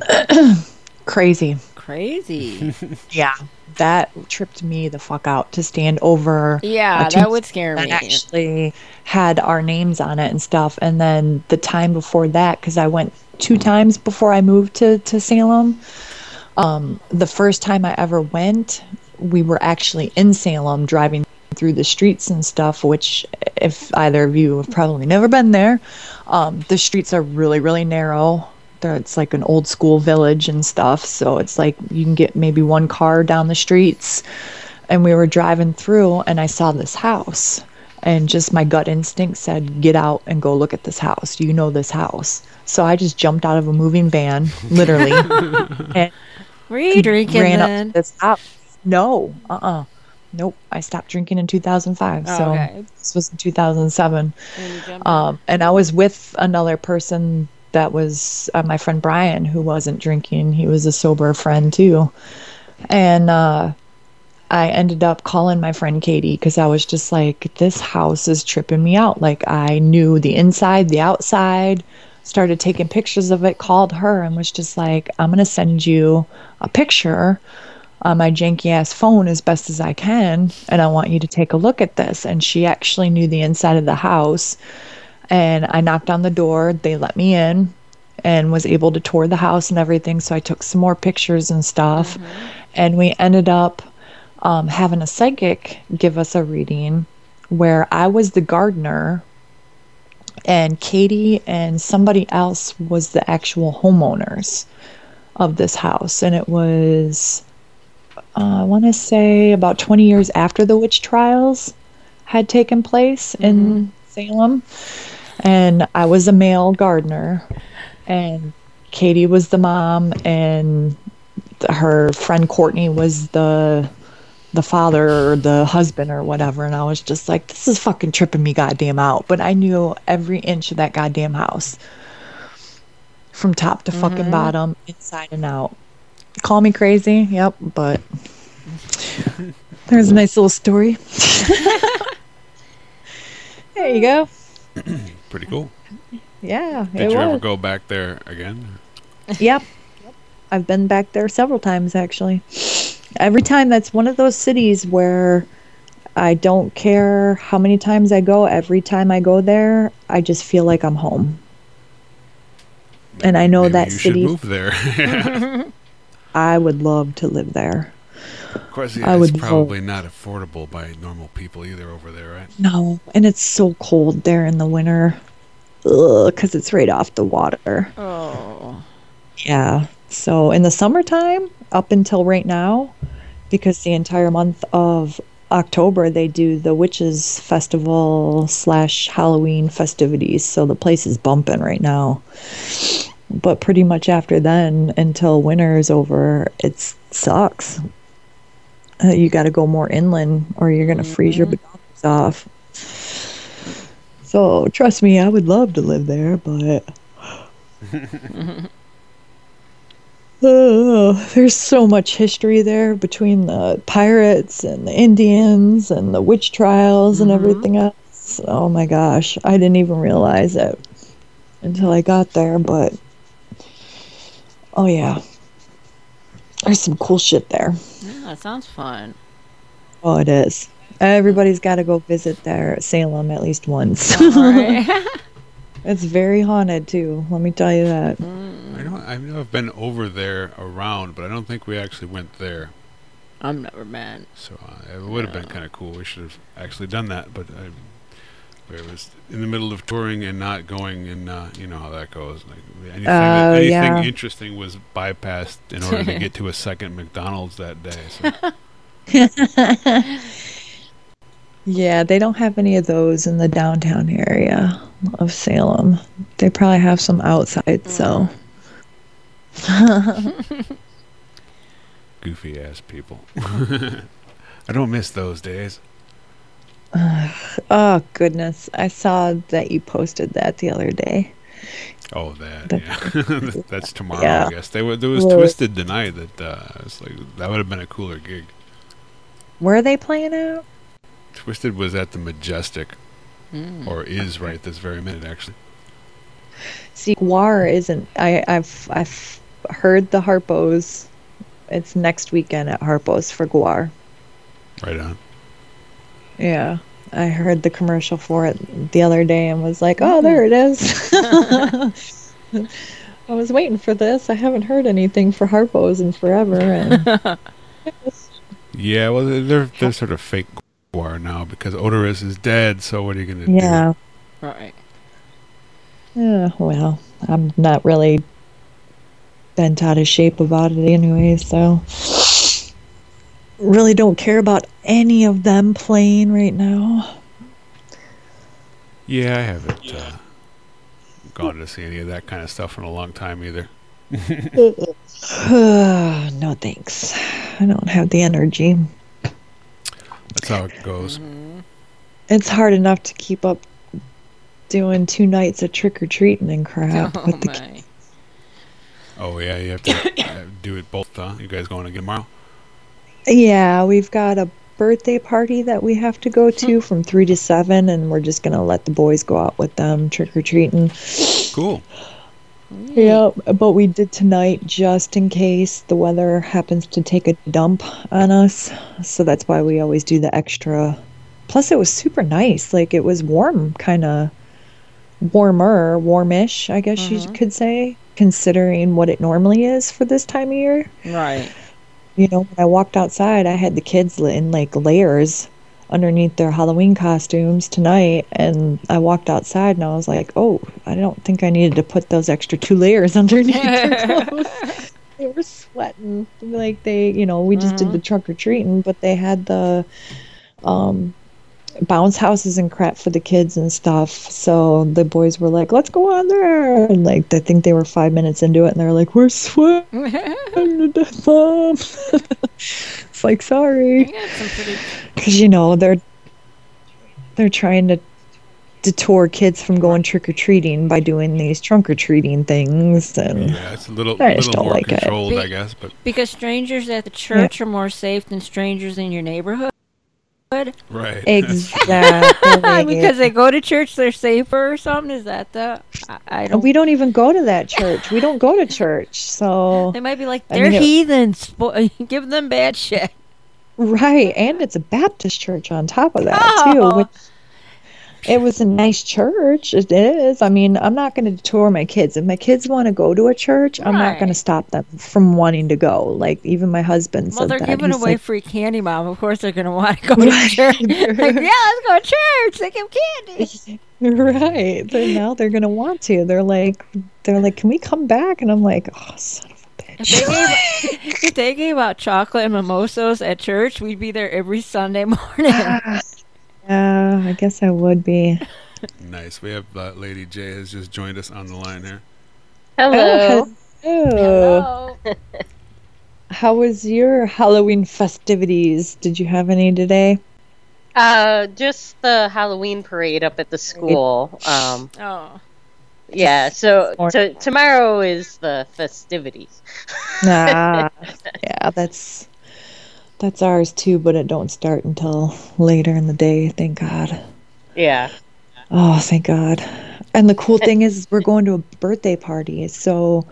crazy Crazy. yeah that tripped me the fuck out to stand over Yeah, a that would scare that me. actually had our names on it and stuff. And then the time before that, because I went two times before I moved to, to Salem. Um, the first time I ever went, we were actually in Salem driving through the streets and stuff, which, if either of you have probably never been there, um, the streets are really, really narrow. It's like an old school village and stuff. So it's like you can get maybe one car down the streets. And we were driving through, and I saw this house and just my gut instinct said get out and go look at this house. You know this house. So i just jumped out of a moving van literally and Were you drinking ran up then? to this house. No uh-uh. Nope i stopped drinking in 2005 Oh, so okay. this was in 2007 When you jumped um, and i was with another person that was uh, my friend brian who wasn't drinking. He was a sober friend too. And uh, I ended up calling my friend Katie because I was just like, this house is tripping me out. Like, I knew the inside, the outside, started taking pictures of it, called her, and was just like, I'm going to send you a picture on my janky ass phone as best as I can, and I want you to take a look at this. And she actually knew the inside of the house. And I knocked on the door. They let me in and was able to tour the house and everything. So I took some more pictures and stuff. Mm-hmm. And we ended up um, having a psychic give us a reading where I was the gardener and Katie and somebody else was the actual homeowners of this house. And it was, uh, I want to say, about 20 years after the witch trials had taken place in Salem. And I was a male gardener, and Katie was the mom, and her friend Courtney was the the father or the husband or whatever and I was just like this is fucking tripping me goddamn out but I knew every inch of that goddamn house from top to fucking mm-hmm. bottom inside and out call me crazy yep but there's a nice little story there you go Pretty cool. yeah Did it you was. ever go back there again? Yep. I've been back there several times actually. Every time that's one of those cities where I don't care how many times I go, every time I go there, I just feel like I'm home. And I know Maybe that you city should move there. I would love to live there. of course, yeah, I it's would vote. probably not affordable by normal people either over there, right? No, and it's so cold there in the winter. Ugh, cuz it's right off the water. Oh. Yeah. So in the summertime, up until right now, because the entire month of October they do the witches festival slash Halloween festivities. So the place is bumping right now. But pretty much after then, until winter is over, it sucks. Uh, you got to go more inland, or you're gonna freeze your bananas off. So trust me, I would love to live there, but Oh, there's so much history there between the pirates and the Indians and the witch trials and mm-hmm. everything else. Oh my gosh, I didn't even realize it until I got there, but oh yeah. There's some cool shit there. Yeah, that sounds fun. Oh, it is. Everybody's got to go visit there, Salem, at least once. It's very haunted too. Let me tell you that. Know mm. I know I've been over there around, but I don't think we actually went there. I'm never been. So uh, it would have been kind of cool. We should have actually done that, but I, but it was in the middle of touring and not going, and uh, you know how that goes. Like anything, that, Oh, anything yeah. interesting was bypassed in order to get to a second McDonald's that day. So Yeah, they don't have any of those in the downtown area of Salem. They probably have some outside, so. goofy ass people. I don't miss those days. Oh, goodness. I saw that you posted that the other day. Oh, that The- yeah, that's tomorrow. Yeah. I guess they were. There was Well, Twisted tonight. That uh, it's like that would have been a cooler gig. Where are they playing out? Twisted was at the Majestic, Mm. or is right this very minute actually. See, GWAR isn't. I, I've I've heard the Harpos. It's next weekend at Harpos for GWAR. Right on. Yeah. I heard the commercial for it the other day and was like, oh, there it is. I was waiting for this. I haven't heard anything for Harpos in forever. And Yeah, well, they're they're, they're sort of fake GWAR now because Oderus is dead. So what are you gonna do? yeah. Right. Yeah, well, I'm not really bent out of shape about it anyway, so really don't care about any of them playing right now. Yeah, I haven't uh, gone to see any of that kind of stuff in a long time either. no thanks. I don't have the energy. That's how it goes. Mhm. It's hard enough to keep up doing two nights of trick or treating and crap Oh with the my. Oh yeah, you have to uh, do it both. Huh? You guys going again tomorrow? Yeah, we've got a birthday party that we have to go to from 3 to 7 and we're just going to let the boys go out with them trick or treating. Cool. Yeah, but we did tonight just in case the weather happens to take a dump on us. So that's why we always do the extra. Plus, it was super nice. Like, it was warm, kind of warmer, warmish, I guess you Mhm. could say, considering what it normally is for this time of year. Right. You know, when I walked outside, I had the kids in like layers underneath their Halloween costumes tonight, and I walked outside and I was like, "Oh, I don't think I needed to put those extra two layers underneath their clothes." they were sweating like they, you know, we just did the trunk or treating, but they had the um bounce houses and crap for the kids and stuff. So the boys were like, "Let's go on there!" And like, I think they were five minutes into it, and they're like, "We're sweating to death, mom." it's like, sorry, You got some pretty. because you know they're they're trying to detour kids from going trick or treating by doing these trunk or treating things, and Yeah, it's a little, I just little don't more like it. controlled, Be- I guess. But Because strangers at the church are more safe than strangers in your neighborhood. Right, exactly because they go to church, they're safer or something. Is that the? I, I don't. we don't even go to that church. We don't go to church, so They might be like they're mean, heathens. Bo- Give them bad shit. Right, and it's a Baptist church on top of that Oh. too. Which, it was a nice church. It is. I mean, I'm not going to detour my kids. If my kids want to go to a church, I'm not going to stop them from wanting to go. Like even my husband Well, said they're that. giving He's away like, free candy, mom. Of course, they're gonna want to go to church. like, yeah, let's go to church. They give candy. right. Now they're going to want to. They're like, they're like, can we come back? And I'm like, oh, son of a If bitch. they, gave, if they gave out chocolate and mimosas at church, we'd be there every Sunday morning. Ah. Yeah, I guess I would be. nice. We have uh, Lady J has just joined us on the line here. Hello. Oh, hello. How was your Halloween festivities? Did you have any today? Uh, just the Halloween parade up at the school. Um, Oh, yeah. So, Or- so tomorrow is the festivities. Ah, yeah, that's that's ours too, but it don't start until later in the day. Thank God. Yeah. Oh, thank God. And the cool thing is, we're going to a birthday party, so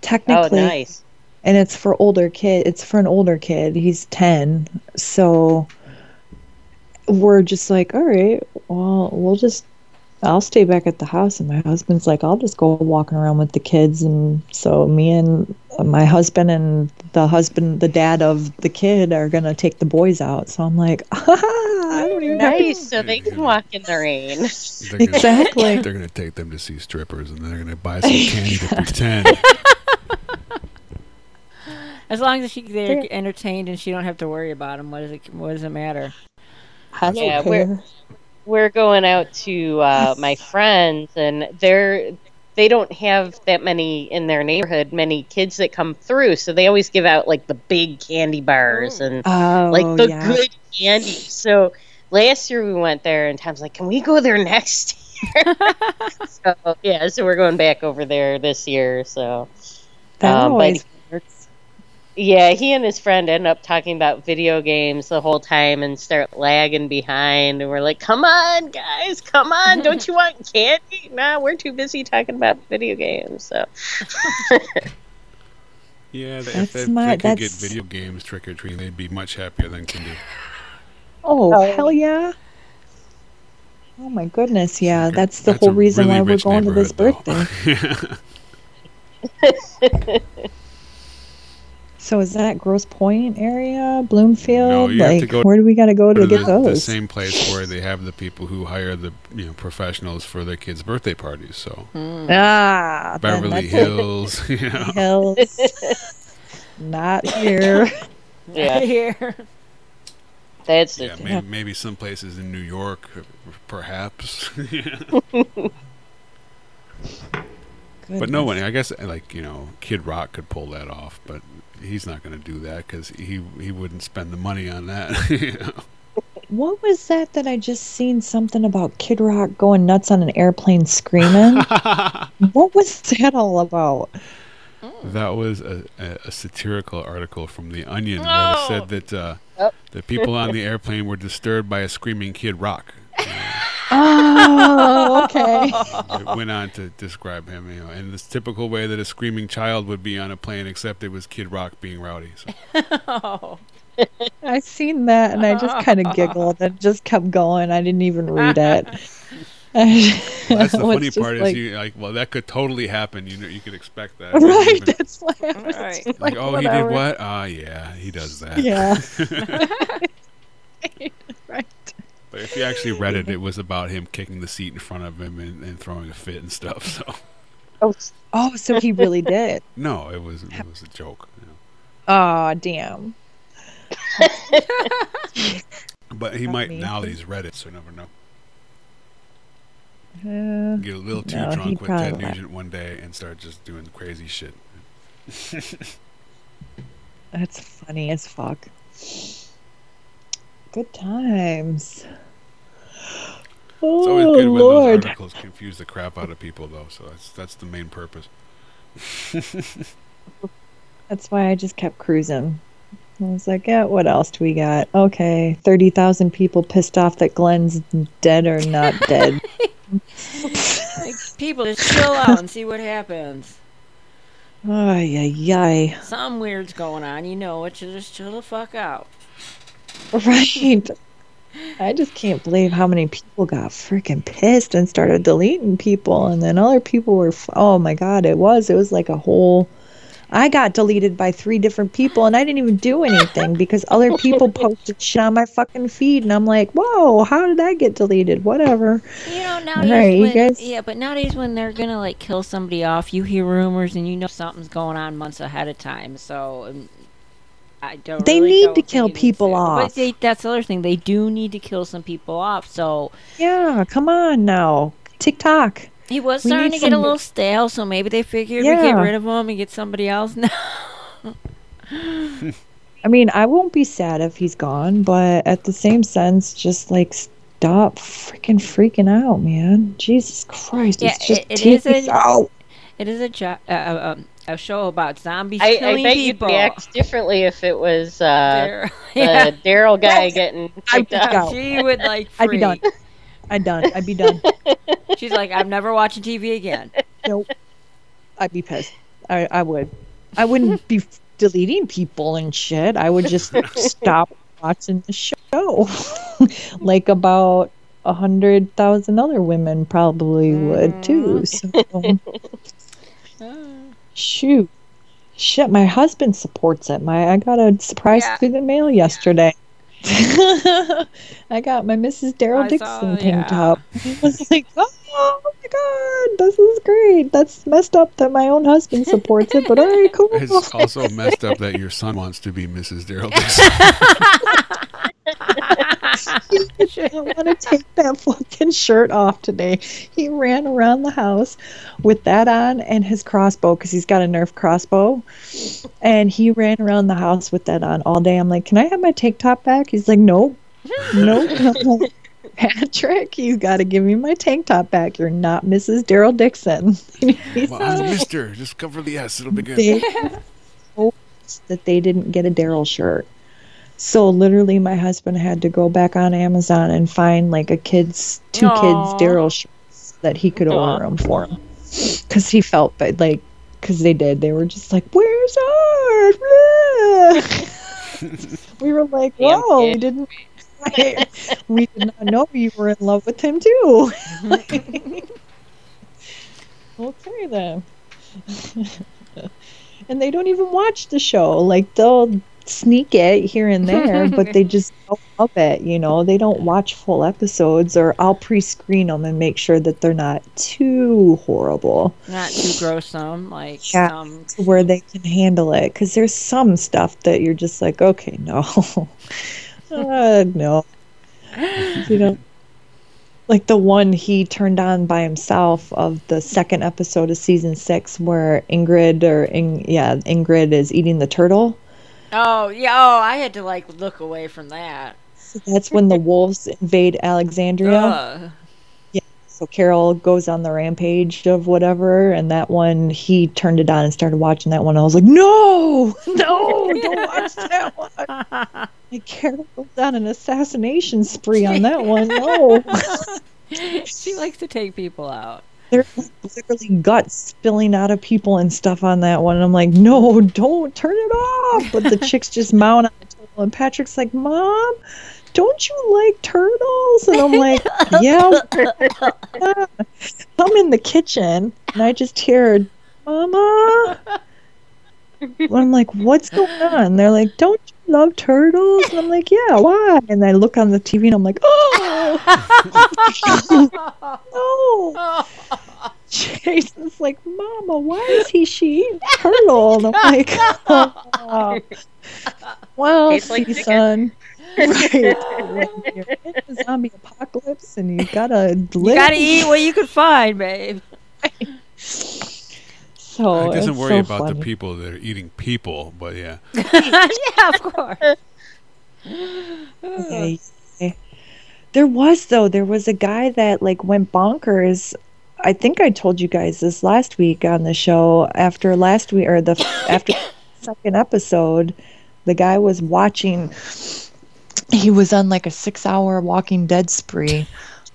technically Oh, technically, nice. and it's for older kid. It's for an older kid. He's ten, so we're just like, all right, well, we'll just. I'll stay back at the house, and my husband's like, I'll just go walking around with the kids, and so me and my husband and the husband, the dad of the kid, are gonna take the boys out. So I'm like, ah, I don't even have to Nice. So they can walk in the rain. They're gonna, Exactly. They're going to take them to see strippers, and they're going to buy some candy to pretend. as long as she they're Yeah. entertained and she don't have to worry about them, what does it what does it matter? I don't Yeah, care. We're going out to uh, my friends, and they're they don't have that many in their neighborhood, many kids that come through. So they always give out like the big candy bars and Oh, like the yeah. good candy. So last year we went there, and Tom's like, "Can we go there next year?" so yeah, so we're going back over there this year. So That um, always. Yeah, he and his friend end up talking about video games the whole time and start lagging behind, and we're like, "Come on, guys, come on! Don't you want candy?" Nah, we're too busy talking about video games. So Yeah, they, if, That's if my- they could get video games trick or treating, they'd be much happier than candy. Oh, Oh. hell yeah. Oh my goodness, yeah. Okay, That's the that's whole reason really why we're going to this neighborhood, birthday. though. So is that Grosse Pointe area, Bloomfield? No, you have to like, go where do we got to go to to get the, the those? same place where they have the people who hire the you know professionals for their kids' birthday parties. So Ah, Beverly. Hills, you know. Hills. Not here. yeah, Here. that's Yeah, the maybe, maybe some places in New York, perhaps. but no one, I guess, like you know, Kid Rock could pull that off, but he's not going to do that because he he wouldn't spend the money on that. you know? What was that that I just seen something about Kid Rock going nuts on an airplane screaming? what was that all about? That was a, a, a satirical article from The Onion where Oh. it said that uh, Oh. the people on the airplane were disturbed by a screaming Kid Rock. Oh, okay. It went on to describe him, you know, in this typical way that a screaming child would be on a plane, except it was Kid Rock being rowdy. So. Oh. I seen that and I just kind of giggled and just kept going. I didn't even read it. Well, that's the funny just part is you like, well, that could totally happen. You know, you could expect that. right. Even- That's why. I was Right. just like, like, oh, he did what? Ah, yeah, he does that. Yeah. But if you actually read it, it was about him kicking the seat in front of him and, and throwing a fit and stuff. So Oh, oh, so he really did. no, it was it was a joke. you know. Oh, damn. But he Not might me. now that he's read it, so you never know. Uh, Get a little too No, drunk with Ted. Nugent one day and start just doing crazy shit. that's funny as fuck. Good times. It's Oh, always good when Lord. those articles confuse the crap out of people, though. So that's that's the main purpose. That's why I just kept cruising. I was like, yeah, what else do we got? Okay, 30,000 people pissed off that Glenn's dead or not dead. Like, people just chill out and see what happens. Ay, yeah, ay. Something weird's going on. You know it. You just chill the fuck out. Right. I just can't believe how many people got freaking pissed and started deleting people. And then other people were, oh my God, it was. It was like a whole. I got deleted by three different people and I didn't even do anything because other people posted shit on my fucking feed. And I'm like, whoa, how did I get deleted? Whatever. You know nowadays Right, you guys- yeah, but nowadays when they're gonna like kill somebody off, you hear rumors and you know something's going on months ahead of time. So um, I don't. They really need to kill people to. off. But they, that's the other thing. They do need to kill some people off. So Yeah, come on now. TikTok. he was We starting to get a little stale. So maybe they figured we get rid of him and get somebody else now. I mean, I won't be sad if he's gone, but at the same sense, just like stop freaking freaking out, man. Jesus Christ. Yeah, it's just it- it is a- out. it is a jo- uh, uh, um, a show about zombies I, killing I bet people. you'd react differently if it was uh, They're- yeah. the Daryl guy Yes. getting I'd picked be up. out. She would like. I'd be done. I'd done. I'd be done. She's like, I'm never watching TV again. nope. I'd be pissed. I, I would. I wouldn't be deleting people and shit. I would just stop watching the show. like about a hundred thousand other women probably would too. So shoot. Shit, my husband supports it. My I got a surprise Yeah. through the mail yesterday. I got my Mrs. Daryl Dixon saw- tank yeah. top. I was like, oh Oh my god, this is great. That's messed up that my own husband supports it, but all right, cool. It's also messed up that your son wants to be Mrs. Daryl Dixon. I want to take that fucking shirt off today. He ran around the house with that on and his crossbow because he's got a Nerf crossbow. And he ran around the house with that on all day. I'm like, can I have my tank top back? He's like, nope, nope. Like, Patrick, you got to give me my tank top back. You're not Mrs. Daryl Dixon. Well, I'm not. Mister. Just cover the S. It'll be good. They that they didn't get a Daryl shirt. So literally, my husband had to go back on Amazon and find like a kid's two Aw. kids Daryl shirts that he could Aw. order them for him because he felt bad, like because they did. They were just like, "Where's ours?" we were like, Damn "Whoa, we kid. Didn't." we did not know you were in love with him too. okay then. and they don't even watch the show. Like they'll sneak it here and there, but they just don't love it. You know, they don't watch full episodes, or I'll pre-screen them and make sure that they're not too horrible Not too gruesome, like Yeah. to where they can handle it. Because there's some stuff that you're just like, okay, no, uh, no, you know. Like the one he turned on by himself of the second episode of season six, where Ingrid or Ing, yeah, Ingrid is eating the turtle. Oh yeah. Oh, I had to like look away from that. So that's when the wolves invade Alexandria. Ugh. So Carol goes on the rampage of whatever, and that one he turned it on and started watching that one. I was like, no, no, don't watch that one. Like Carol goes on an assassination spree on that one. No, she likes to take people out. there's literally guts spilling out of people and stuff on that one. And I'm like, no, don't turn it off. But the chicks just mount on the table, and Patrick's like, Mom, "Don't you like turtles?" And I'm like, "Yeah." I'm in the kitchen and I just hear, "Mama." And I'm like, "What's going on?" They're like, "Don't you love turtles?" And I'm like, "Yeah, why?" And I look on the TV and I'm like, "Oh, no." Jason's like, Mama, why is he she eating turtle? And I'm like, oh, well, Tastes like see, chicken." son. Right. When you're in the zombie apocalypse and you gotta live. You gotta eat what you can find, babe. So it doesn't worry so about the people that are eating people, but yeah. yeah, of course. Okay. There was though. There was a guy that like went bonkers. I think I told you guys this last week on the show. After last week or the after second episode, the guy was watching. He was on like a six-hour Walking Dead spree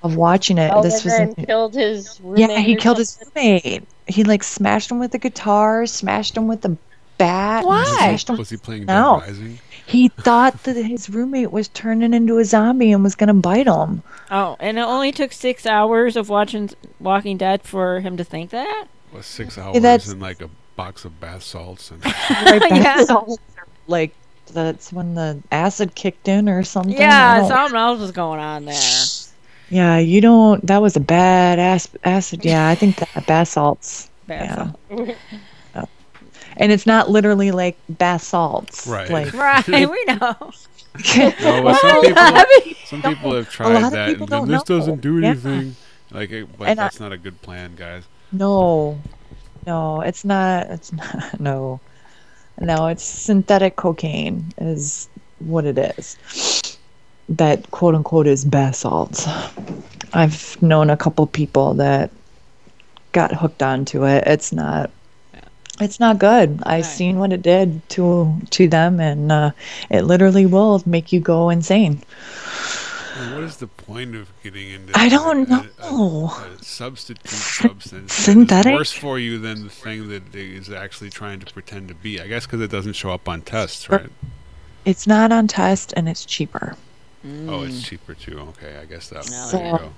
of watching it. Oh, this was then in- killed his roommate. yeah. He or killed his roommate. He like smashed him with the guitar, smashed him with the bat. Why? him Was he playing No. Dead Rising? he thought that his roommate was turning into a zombie and was gonna bite him. Oh, and it only took six hours of watching Walking Dead for him to think that. Was six hours that's- and like a box of bath salts and Right back Yeah. to all- like that's when the acid kicked in or something. Yeah, something else was going on there. yeah, you don't. That was a bad ass acid. Yeah, I think that basalts. salts. Bad Yeah. And it's not literally like bath salts. Right. Like Right, we know. no, but some people I mean, some people have lot tried of that people and then don't this know. doesn't do Yeah. anything. Like it, but And I- that's not a good plan, guys. no, no, it's not. It's not. No, no, it's synthetic cocaine is what it is. That quote unquote is bath salts. I've known a couple people that got hooked onto it. It's not. It's not good. I've Right. seen what it did to to them, and uh, it literally will make you go insane. Well, what is the point of getting into I a- don't a- a- know. A, substitute substance Synthetic? worse for you than the thing that it is actually trying to pretend to be? I guess because it doesn't show up on tests, right? It's not on test, and it's cheaper. Oh, it's cheaper too. Okay, I guess that. No, there you yeah. go.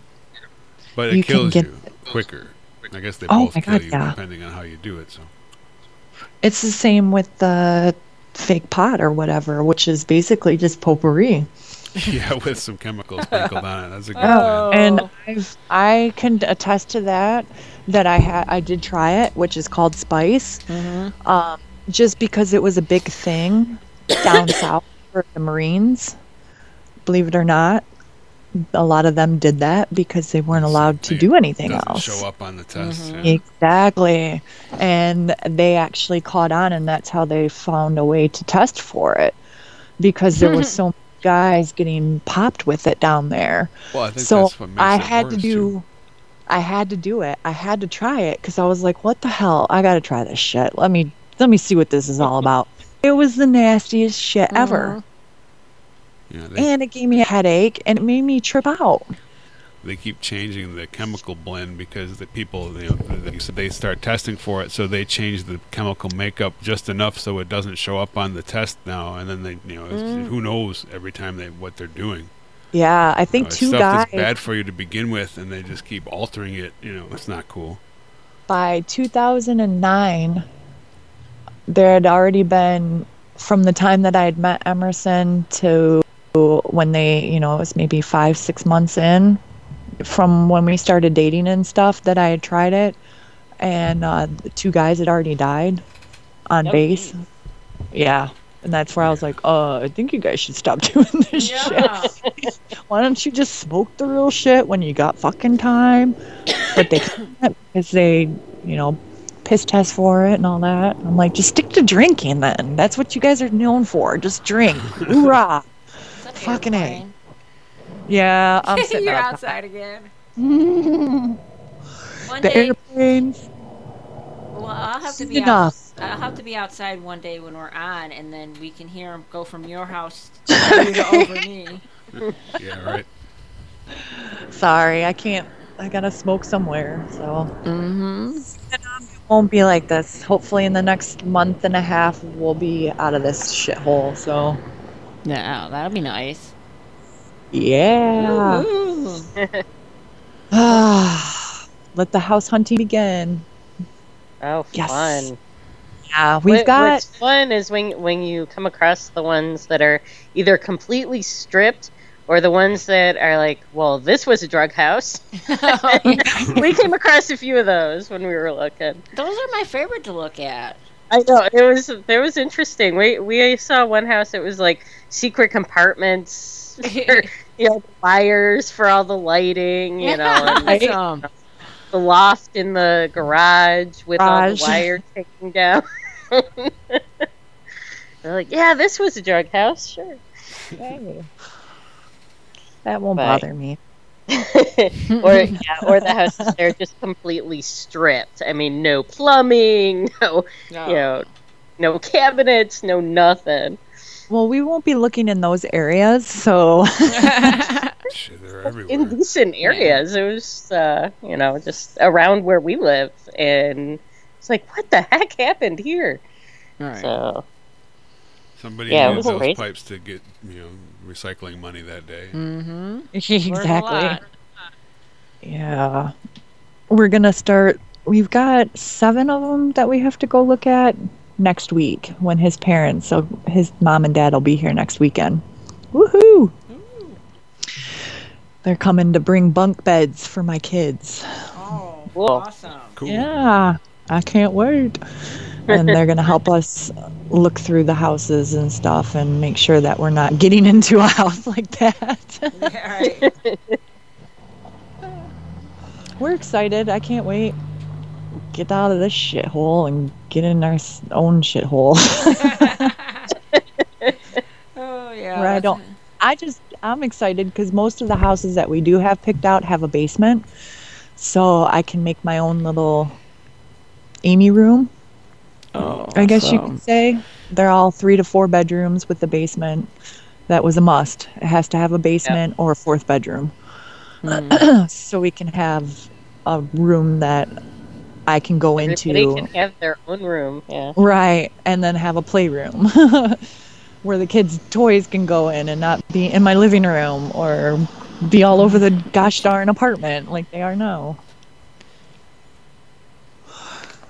But You it can kills get- you quicker. I guess they Oh both my kill God, you yeah. depending on how you do it. So It's the same with the fake pot or whatever, which is basically just potpourri. yeah, with some chemicals sprinkled on it. That's a good Oh. plan. And I've, I can attest to that. That I had, I did try it, which is called spice, Mm-hmm. um, just because it was a big thing down south for the Marines. Believe it or not, a lot of them did that because they weren't allowed to do anything else. show up on the test. Mhm. yeah. Exactly. And they actually caught on, and that's how they found a way to test for it because there was so many guys getting popped with it down there. Well, I think So that's what makes I had to do. too. I had to do it. I had to try it because I was like, "What the hell? I got to try this shit. Let me let me see what this is all about." It was the nastiest shit ever, Yeah, they, and it gave me a headache, and it made me trip out. They keep changing the chemical blend because the people, you know, they, so they start testing for it, so they change the chemical makeup just enough so it doesn't show up on the test now, and then they, you know, Mm. who knows every time they what they're doing. Yeah, I You think know, it's two stuff guys bad for you to begin with, and they just keep altering it. You know, it's not cool. by 2009, there had already been from the time that I had met Emerson to when they, you know, it was maybe five, six months in from when we started dating and stuff that I had tried it. And uh, the two guys had already died on base. Yeah. And that's where I was like, oh, I think you guys should stop doing this Yeah. shit. Why don't you just smoke the real shit when you got fucking time? But they can't because they, you know, piss test for it and all that. I'm like, just stick to drinking then. That's what you guys are known for. Just drink. Hoorah. Fucking A. Yeah, I'm sitting You're out- outside again. the One day, airplanes. well, I'll have to be out, enough. I'll have to be outside one day when we're on, and then we can hear them go from your house to to over me. Yeah, right. Sorry, I can't. I gotta smoke somewhere. So Mm-hmm. it won't be like this. Hopefully, in the next month and a half, we'll be out of this shithole. So Yeah, that'd be nice. Yeah. Ah, Let the house hunting begin. Oh, Yes. fun. Yeah, we've What- got What's fun is when when you come across the ones that are either completely stripped or the ones that are like, well, this was a drug house. We came across a few of those when we were looking. Those are my favorite to look at. I know it was it was interesting. We we saw one house that was like secret compartments, for, you know, wires for all the lighting, you know, and Awesome. the loft in the garage with all the Garage. wires taken down. They're like, yeah, this was a drug house, sure. Hey. That won't But- bother me. or yeah, or the houses they're just completely stripped. I mean, no plumbing, no you know, no cabinets, no nothing. Well, we won't be looking in those areas, so Shit, they're everywhere. In decent areas, it was uh, you know just around where we live, and it's like, what the heck happened here? Right. So Somebody Yeah, it needed those crazy. pipes to get you know recycling money that day. Mm-hmm. exactly. Yeah. We're going to start we've got 7 of them that we have to go look at next week when his parents, so his mom and dad will be here next weekend. Woohoo! They're coming to bring bunk beds for my kids. Oh, Cool. awesome. Cool. Yeah, I can't wait. And they're going to help us look through the houses and stuff and make sure that we're not getting into a house like that. Yeah, right. we're excited. I can't wait. Get out of this shithole and get in our own shithole. oh yeah. Where I don't- I just, I'm excited because most of the houses that we do have picked out have a basement. So I can make my own little Amy room. Oh, I guess you could say they're all three to four bedrooms with the basement. That was a must. It has to have a basement or a fourth bedroom, Mm. so we can have a room that I can go everybody into. can have their own room. Yeah. Right, and then have a playroom where the kids' toys can go in and not be in my living room or be all over the gosh darn apartment like they are now.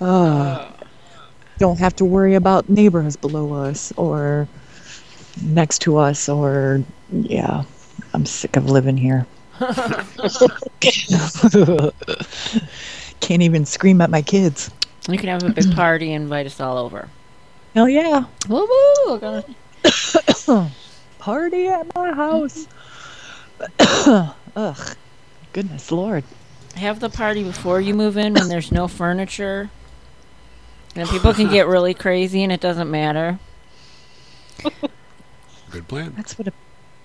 Oh, don't have to worry about neighbors below us or next to us or yeah. I'm sick of living here. Can't even scream at my kids. You can have a big party and invite us all over. Hell yeah. Woo woo! Party at my house. Ugh. Goodness Lord. Have the party before you move in when there's no furniture. And people can get really crazy and it doesn't matter. Good plan. That's what a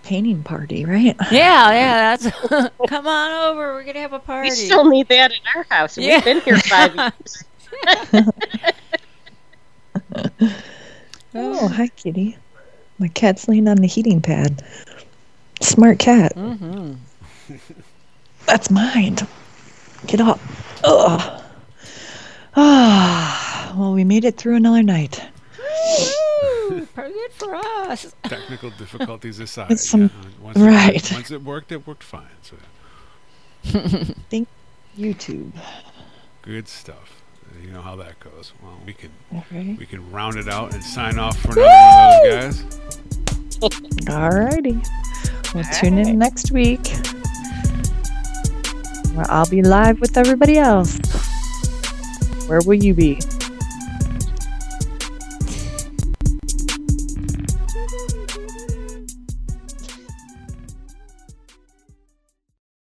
painting party, right? Yeah, yeah, that's come on over. We're gonna have a party. We still need that in our house. Yeah. We've been here five years. Oh, hi, kitty. My cat's laying on the heating pad. Smart cat. Mm-hmm. That's mine. Get up. Ugh. Ah, well, we made it through another night. Woo! Pretty good for us. Technical difficulties aside, It's some- yeah, once right. It, once it worked, it worked fine. So YouTube. good stuff. You know how that goes. Well, we can All right. we can round it out and sign off for another one of those guys. Alrighty. We'll tune in next week. Where I'll be live with everybody else. Where will you be?